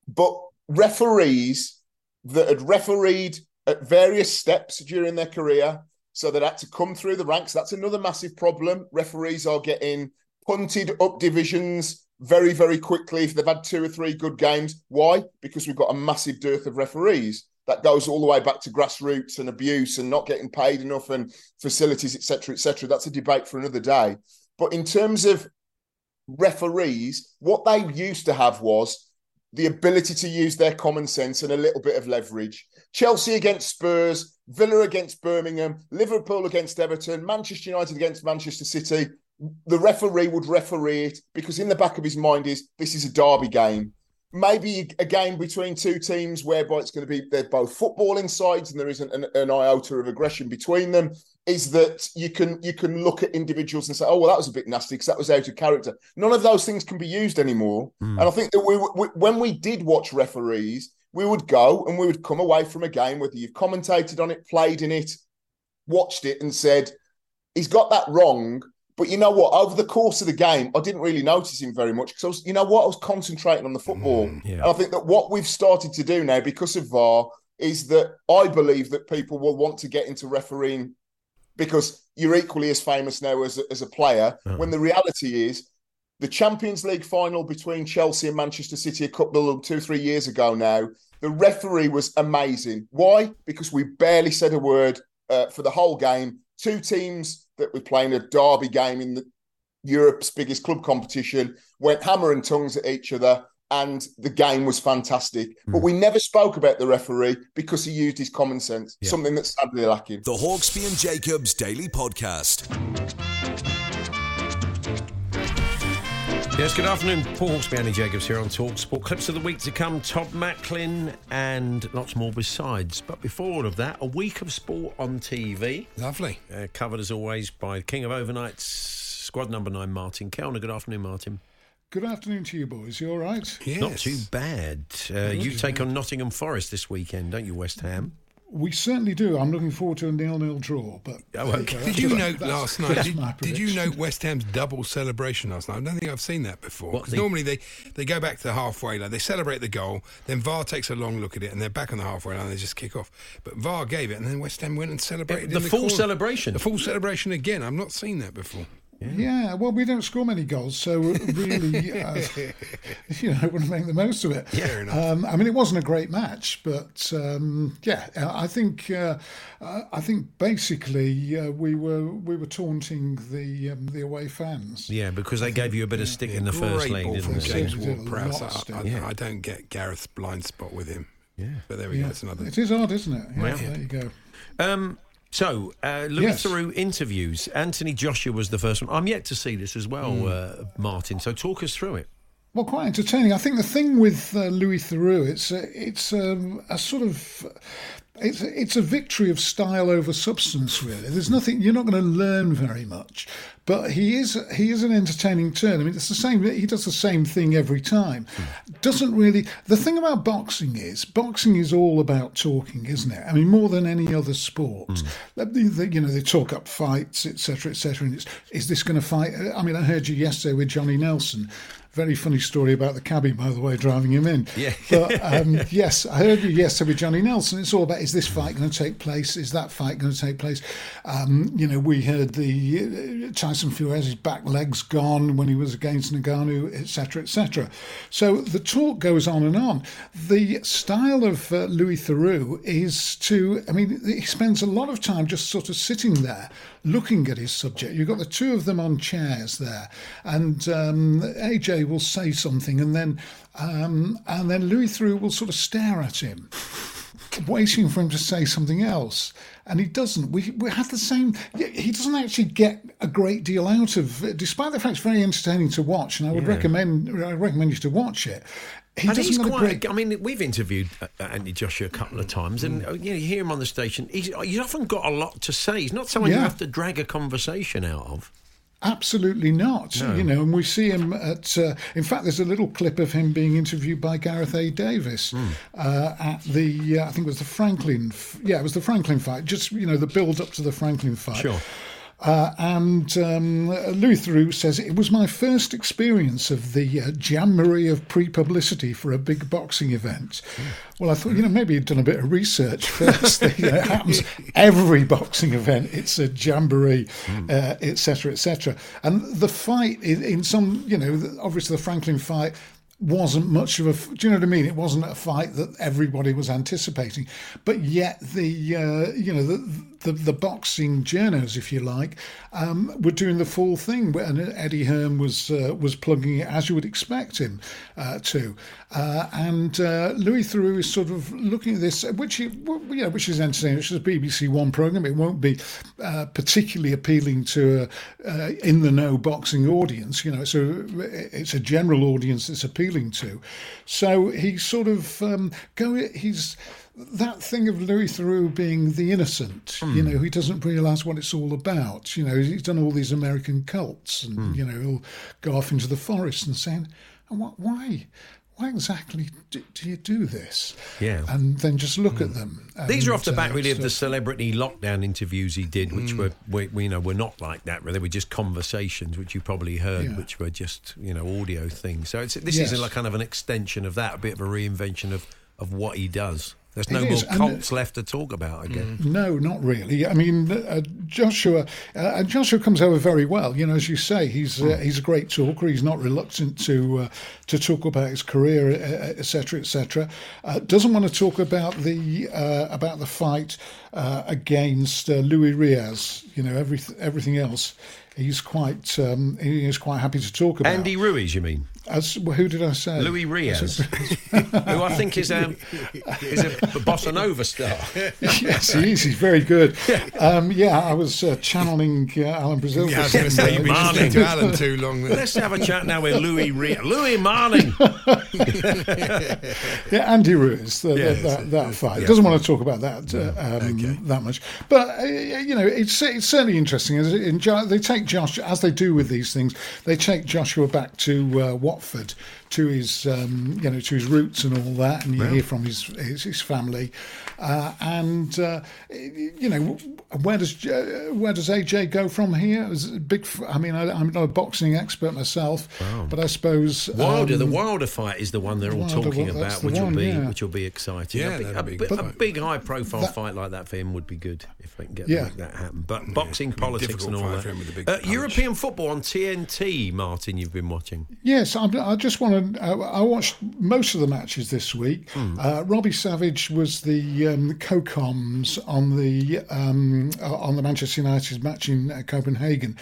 H: but referees that had refereed at various steps during their career, so they had to come through the ranks. That's another massive problem. Referees are getting punted up divisions very, very quickly if they've had two or three good games. Why? Because we've got a massive dearth of referees. That goes all the way back to grassroots and abuse and not getting paid enough and facilities, etc., etc. That's a debate for another day. But in terms of referees, what they used to have was the ability to use their common sense and a little bit of leverage. Chelsea against Spurs, Villa against Birmingham, Liverpool against Everton, Manchester United against Manchester City. The referee would referee it because in the back of his mind is this is a derby game. Maybe a game between two teams whereby it's going to be they're both footballing sides and there isn't an, an iota of aggression between them. Is that you can you can look at individuals and say, oh well, that was a bit nasty because that was out of character. None of those things can be used anymore. Hmm. And I think that we, we when we did watch referees, we would go and we would come away from a game whether you've commentated on it, played in it, watched it, and said he's got that wrong. But you know what? Over the course of the game, I didn't really notice him very much because I was, you know what, I was concentrating on the football. Hmm, and I think that what we've started to do now because of VAR is that I believe that people will want to get into refereeing because you're equally as famous now as a, as a player. When the reality is, the Champions League final between Chelsea and Manchester City a couple of two, three years ago now, the referee was amazing. Why? Because we barely said a word uh, for the whole game. Two teams that were playing a derby game in the, Europe's biggest club competition went hammer and tongues at each other. And the game was fantastic. But we never spoke about the referee because he used his common sense, something that's sadly lacking.
A: The Hawksbee and Jacobs Daily Podcast.
B: Yes, good afternoon. Paul Hawksbee, Andy Jacobs here on Talk Sport. Clips of the week to come, Todd Macklin, and lots more besides. But before all of that, a week of sport on TV.
C: Lovely.
B: Uh, covered as always by King of Overnights, squad number nine, Martin Kelner. Good afternoon, Martin.
I: Good afternoon to you, boys. You all right?
C: Yes.
B: Not too bad. Uh, you take on Nottingham Forest this weekend, don't you, West Ham?
I: We certainly do. I'm looking forward to a nil-nil draw. But
B: Oh, okay.
C: Did you
I: That's-
C: note
I: that's-
C: last night?
I: that's
C: Did,
I: my
C: did you
I: prediction.
C: note West Ham's double celebration last night? I don't think I've seen that before.
B: What,
C: 'Cause
B: the-
C: normally they, they go back to the halfway line, they celebrate the goal, then VAR takes a long look at it, and they're back on the halfway line. They just kick off. But VAR gave it, and then West Ham went and celebrated
B: The
C: in
B: full
C: corner.
B: celebration.
C: The full celebration again. I've not seen that before.
I: Yeah. well, we don't score many goals, so really, uh, you know, want to make the most of it.
C: Yeah, enough.
I: Um, I mean, it wasn't a great match, but um, yeah, I think uh, uh, I think basically uh, we were we were taunting the um, the away fans.
B: Yeah, because they gave you a bit of stick in the first
C: Great
B: leg, didn't
C: from? James
I: They
C: Ward-Prowse.
I: lot
C: I, I,
I: stuff.
C: I don't get Gareth's blind spot with him.
B: Yeah.
C: But there we go.
I: Yeah.
C: That's another.
I: It is odd, isn't it? Yeah,
B: Well.
I: there you go.
B: Um, so, uh, Louis
I: Yes.
B: Theroux interviews. Anthony Joshua was the first one. I'm yet to see this as well,
I: Hmm.
B: uh, Martin. So, talk us through it.
I: Well, quite entertaining. I think the thing with uh, Louis Theroux, it's a, it's um, a sort of it's it's a victory of style over substance. Really, there's nothing you're not going to learn very much, but he is he is an entertaining turn. I mean, it's the same. He does the same thing every time. Hmm. Doesn't really. The thing about boxing is boxing is all about talking, isn't it? I mean, more than any other sport. Hmm. The- the- you know, they talk up fights, etc., etc. And it's is this going to fight? I mean, I heard you yesterday with Johnny Nelson. Very funny story about the cabbie, by the way, driving him in.
B: Yeah.
I: But um, yes, I heard you yesterday with Johnny Nelson. It's all about is this fight going to take place? Is that fight going to take place? Um, you know, we heard the uh, Tyson Fury's back legs gone when he was against Ngannou, etc., etc. So the talk goes on and on. The style of uh, Louis Theroux is to, I mean, he spends a lot of time just sort of sitting there looking at his subject. You've got the two of them on chairs there, and um, AJ will say something, and then um, and then Louis Theroux will sort of stare at him, waiting for him to say something else, and he doesn't. We we have the same. He doesn't actually get a great deal out of, despite the fact it's very entertaining to watch, and I would
B: Yeah.
I: recommend I recommend you to watch it. He
B: and
I: doesn't
B: he's quite.
I: great
B: I mean, we've interviewed Andy Joshua a couple of times, and
I: Mm.
B: uh, you, know, you hear him on the station. He's, he's often got a lot to say. He's not someone you have to drag a conversation out of.
I: Absolutely not.
B: No.
I: You know, and we see him at. Uh, in fact, there's a little clip of him being interviewed by Gareth A. Davies
B: Hmm.
I: uh, at the. Uh, I think it was the Franklin. f- Yeah, it was the Franklin fight. Just you know, the build up to the Franklin fight.
B: Sure.
I: Uh, and um, Louis Theroux says it was my first experience of the uh, jamboree of pre-publicity for a big boxing event. Well, I thought you know maybe you'd done a bit of research first. you know, it happens every boxing event. It's a jamboree, uh, etc., etc. And the fight in, in some, you know, obviously the Franklin fight wasn't much of a Do you know what I mean? It wasn't a fight that everybody was anticipating, but yet the uh, you know the, the the boxing journos, if you like, um, were doing the full thing, and Eddie Hearn was uh, was plugging it as you would expect him uh, to, uh, and uh, Louis Theroux is sort of looking at this, which he, you know, which is entertaining. Which is a BBC One program. It won't be uh, particularly appealing to a uh, in the know boxing audience. You know, so it's a general audience that's appealing to. So he's sort of um, go. He's that thing of Louis Theroux being the innocent. You know, he doesn't realise what it's all about. You know, he's done all these American cults, and you know, he'll go off into the forest and saying, "And what? Why?" Why exactly do, do you do this?
B: Yeah.
I: and then just look at them.
B: These are off the back
I: uh,
B: really of
I: so-
B: the celebrity lockdown interviews he did, which
I: Mm.
B: were we, we, you know were not like that. They were just conversations, which you probably heard,
I: Yeah.
B: which were just you know audio things. So it's, this
I: Yes.
B: is a, like kind of an extension of that, a bit of a reinvention of of what he does. There's no more cults left to talk about again.
I: No, not really. I mean, uh, Joshua, uh, Joshua comes over very well. You know, as you say, he's uh, he's a great talker. He's not reluctant to uh, to talk about his career, uh, etc., etc. Uh, doesn't want to talk about the uh, about the fight uh, against uh, Louis Riaz. You know, every, everything else. He's quite um, he is quite happy to talk about.
B: Andy Ruiz, you mean?
I: As who did I say?
B: Louis Riaz, who I think is a is a bossa nova star.
I: yes, he is. He's very good. Um, yeah, I was uh, channeling uh, Alan Brazil.
C: Yeah, I was going to say, you've been listening to Alan too long.
B: Let's have a chat now with Louis Riaz. Louis Marning.
I: Yeah, Andy Ruiz, the,
B: Yeah,
I: the, that, that fight.
B: yeah.
I: Doesn't want to talk about that uh, um, that much, but uh, you know, it's it's certainly interesting. As in, they take Josh, as they do with these things, they take Joshua back to uh, Watford to his um, you know to his roots and all that, and you
B: Yeah.
I: hear from his his, his family, uh, and uh, you know where does uh, where does AJ go from here? Is it big. f- I mean, I, I'm not a boxing expert myself, but I suppose
B: Wilder, the
I: um,
B: Wilder fight is the one they're all
I: Wilder,
B: talking
I: well,
B: about,
I: the
B: which will be
I: yeah.
B: which will be exciting.
C: Yeah,
B: a big,
C: that'll
B: a,
C: be
B: bi- a big high profile
I: That-
B: fight like that for him would be good if they can get
I: Yeah.
B: that happen. But boxing,
C: be a
B: politics, and all that.
C: for him with a big
B: Uh. European football on TNT, Martin. You've been watching.
I: Yes, I, I just want to. Uh, I watched most of the matches this week.
B: Hmm.
I: Uh, Robbie Savage was the um, co-coms on the um, uh, on the Manchester United match in uh, Copenhagen,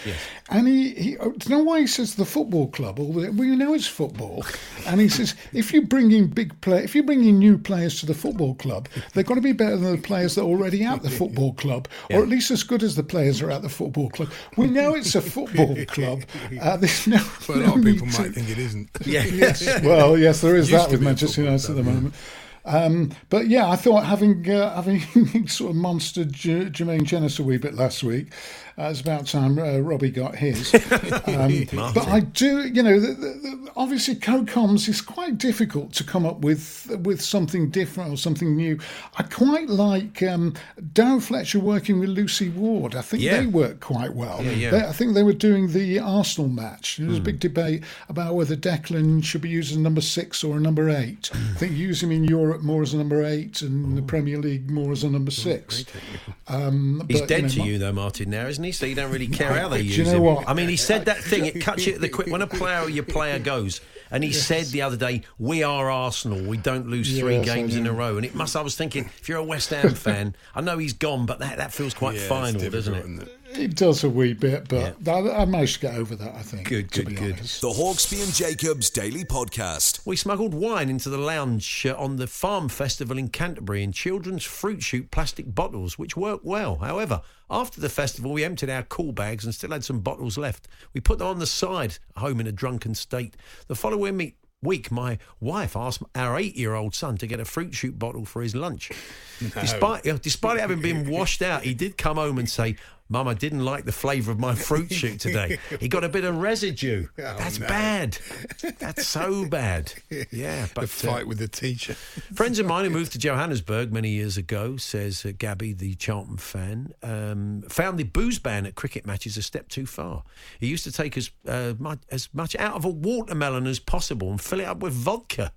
I: and he, he uh, do you know why he says the football club? All the, well, you know it's football, and he says if you bring in big play, if you bring in new players to the football club, they've got to be better than the players that are already at the football club, or at least as good as the players are at the football club. We know it's a football club. Uh, there's no,
C: But a
I: no
C: lot of
I: need
C: people
I: to-
C: might think it isn't.
I: yes. Well, yes, there is that with Manchester United at the
C: moment. yeah.
I: Um, but yeah, I thought having uh, having sort of monstered J- Jermaine Jenas a wee bit last week, uh, it's about time uh, Robbie got his. Um, but I do, you know, the, the, obviously co-coms is quite difficult to come up with with something different or something new. I quite like um, Darren Fletcher working with Lucy Ward. I think
B: Yeah.
I: they work quite well.
B: Yeah, yeah.
I: They- I think they were doing the Arsenal match. There was
B: Hmm.
I: a big debate about whether Declan should be used as number six or a number eight. I think you use him in Europe more as a number eight and in the Premier League more as a number six. Um,
B: He's
I: but,
B: dead
I: know,
B: to you though, Martin. Now, isn't he? So you don't really care how they use
I: you know
B: him.
I: what?
B: I mean, he said that thing. It cuts you at the quick. When a player, your player goes, and he said the other day, "We are Arsenal. We don't lose three
I: Yes,
B: games in a row." And it must. I was thinking, if you're a West Ham fan, I know he's gone, but that, that feels quite
C: Yeah,
B: final, doesn't it?
C: Isn't it?
I: It does a wee bit, but I, I managed to get over that, I think.
B: Good,
I: to
B: good,
I: be
B: good.
I: honest.
A: The Hawksbee and Jacobs Daily Podcast.
B: We smuggled wine into the lounge uh, on the Farm Festival in Canterbury in children's fruit shoot plastic bottles, which worked well. However, after the festival, we emptied our cool bags and still had some bottles left. We put them on the side, home in a drunken state. The following me- week, my wife asked our eight-year-old son to get a fruit shoot bottle for his lunch. Despite, uh, despite it having been washed out, he did come home and say, Mum, I didn't like the flavour of my fruit shoot today. He got a bit of residue. That's
C: no.
B: bad. That's so bad. Yeah, but
C: the
B: uh,
C: fight with the teacher.
B: Friends of mine who moved to Johannesburg many years ago, says uh, Gabby, the Charlton fan, um, found the booze ban at cricket matches a step too far. He used to take as, uh, much, as much out of a watermelon as possible and fill it up with vodka.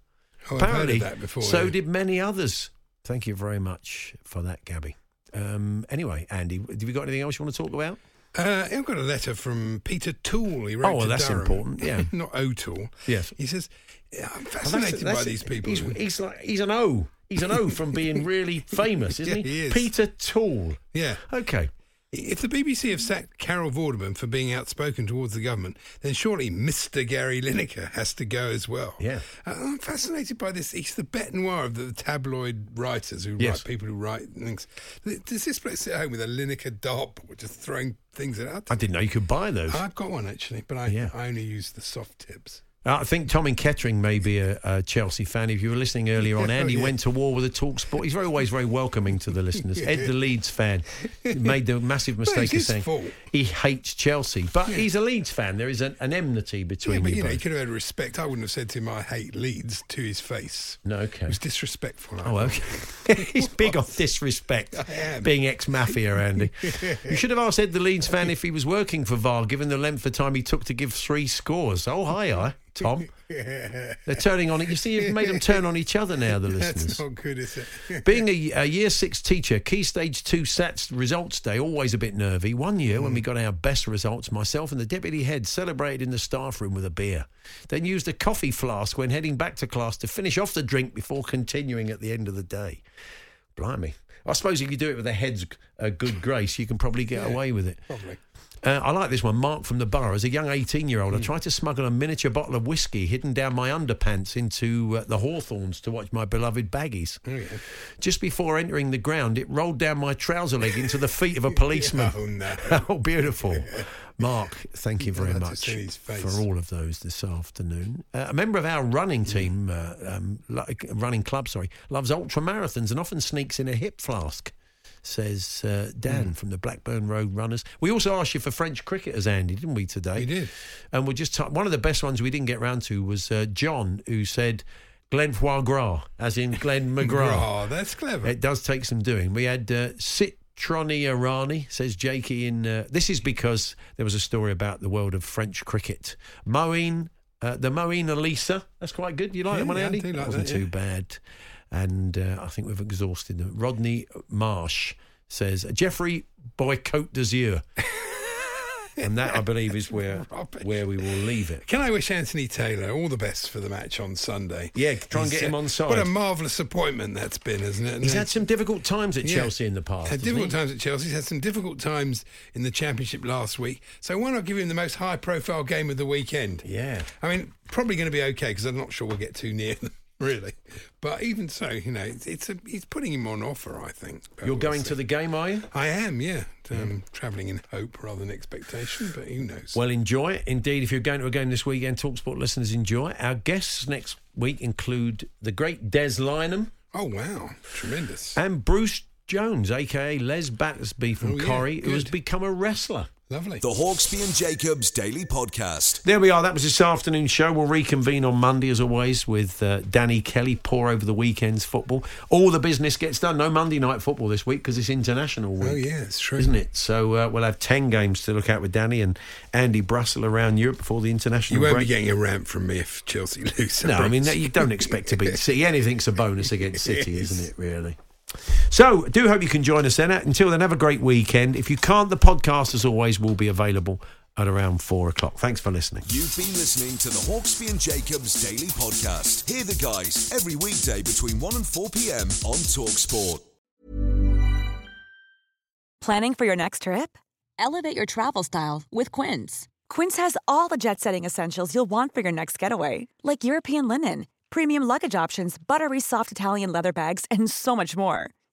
C: Oh, I've heard of
B: Apparently,
C: that before,
B: so
C: yeah.
B: did many others. Thank you very much for that, Gabby. Um, anyway, Andy, have you got anything else you want to talk about?
C: Uh, I've got a letter from Peter Toole. He wrote
B: Oh, well,
C: to
B: that's
C: Durham.
B: important, yeah.
C: Not O'Toole.
B: Yes.
C: He says, yeah, I'm
B: that's-
C: fascinated by
B: that's-
C: these people.
B: He's, he's like he's an O. He's an O from being really famous, isn't
C: Yeah,
B: he?
C: he is.
B: Peter Toole.
C: yeah.
B: Okay.
C: If the BBC have sacked Carol Vorderman for being outspoken towards the government, then surely Mr. Gary Lineker has to go as well.
B: Yeah.
C: Uh, I'm fascinated by this. He's the bête noir of the tabloid writers who
B: Yes.
C: write, people who write things. Does this place sit at home with a Lineker dartboard just throwing things at?
B: I didn't know you could buy those.
C: I've got one actually, but I,
B: Yeah.
C: I only use the soft tips.
B: I think Tom in Kettering may be a, a Chelsea fan. If you were listening earlier on,
C: Oh,
B: Andy
C: yeah.
B: went to war with a talk sport. He's very, always very welcoming to the listeners. Ed, the Leeds fan, made the massive mistake of saying
C: fault.
B: he hates Chelsea, but he's a Leeds fan. There is an, an enmity
C: Yeah,
B: between
C: but
B: you
C: you know, he could have had respect. I wouldn't have said to him, "I hate Leeds" to his face.
B: No, okay.
C: It was disrespectful. I
B: Oh, okay. He's big on disrespect.
C: I am.
B: Being ex mafia, Andy. You should have asked Ed the Leeds fan if he was working for VAR, given the length of time he took to give three scores. Oh, hi, hi, Tom. They're turning on it. You see, you've made them turn on each other now, the
C: That's
B: listeners.
C: not good, is it?
B: Being a, a year six teacher, key stage two SATs results day, always a bit nervy. One year, when we got our best results, myself and the deputy head celebrated in the staff room with a beer. Then used a coffee flask when heading back to class to finish off the drink before continuing at the end of the day. Blimey. I suppose if you do it with a head's uh, good grace, you can probably get away with it.
C: Probably.
B: Uh, I like this one. Mark from the Borough. As a young 18 year old, I tried to smuggle a miniature bottle of whiskey hidden down my underpants into uh, the Hawthorns to watch my beloved baggies. Just before entering the ground, it rolled down my trouser leg into the feet of a policeman.
C: Oh, no.
B: oh, beautiful. Mark, thank you very
C: I'd like to
B: much
C: see his face.
B: for all of those this afternoon. Uh, a member of our running team, uh, um, running club, sorry, loves ultra marathons and often sneaks in a hip flask. Says uh, Dan from the Blackburn Road Runners. We also asked you for French cricketers, Andy, didn't we, today?
C: We did.
B: And we just t- one of the best ones we didn't get round to was uh, John, who said Glenn Foie Gras, as in Glenn McGrath.
C: Oh, that's clever.
B: It does take some doing. We had uh, Citroni Arani, says Jakey. In uh, this is because there was a story about the world of French cricket. Moeen, uh, the Moeen Elisa. That's quite good. You like
C: Yeah,
B: that one,
C: yeah, I
B: Andy?
C: like
B: wasn't
C: that,
B: too bad. And uh, I think we've exhausted them. Rodney Marsh says Geoffrey Boycott d'Azur. and that, I believe, is where where we will leave it.
C: Can I wish Anthony Taylor all the best for the match on Sunday?
B: Yeah, try and
C: He's,
B: get him
C: uh,
B: on side.
C: What a marvellous appointment that's been, isn't it?
B: He's had some difficult times at
C: Yeah.
B: Chelsea in the past.
C: Had
B: hasn't
C: difficult
B: he?
C: times at Chelsea. He's had some difficult times in the Championship last week. So why not give him the most high-profile game of the weekend?
B: Yeah.
C: I mean, probably going to be okay because I'm not sure we'll get too near them, really. But even so, you know, it's, it's a, he's putting him on offer. I think.
B: You're
C: we'll
B: going
C: see.
B: to the game, are you?
C: I am, yeah. Um, Travelling in hope rather than expectation, but who knows?
B: Well, enjoy it. Indeed, if you're going to a game this weekend, Talksport listeners enjoy. Our guests next week include the great Des Lynam
C: oh wow, tremendous,
B: and Bruce Jones, aka Les Battersby from
C: Oh, yeah,
B: Corrie, who has become a wrestler.
C: Lovely.
A: The Hawksbee and Jacobs Daily Podcast.
B: There we are. That was this afternoon's show. We'll reconvene on Monday, as always, with uh, Danny Kelly. Pour over the weekend's football. All the business gets done. No Monday night football this week because it's international week.
C: Oh yeah, it's true,
B: Isn't it? So uh, we'll have 10 games to look at with Danny and Andy Brassell around Europe before the international
C: You won't
B: break.
C: be getting a rant from me if Chelsea lose.
B: No, I mean you don't expect to beat City. Anything's a bonus against City, isn't it? Really. So, do hope you can join us then. Until then, have a great weekend. If you can't, the podcast, as always, will be available at around four o'clock. Thanks for listening.
A: You've been listening to the Hawksbee and Jacobs Daily Podcast. Hear the guys every weekday between 1 and 4 p.m. on Talksport.
J: Planning for your next trip? Elevate your travel style with Quince. Quince has all the jet setting essentials you'll want for your next getaway, like European linen, premium luggage options, buttery soft Italian leather bags, and so much more.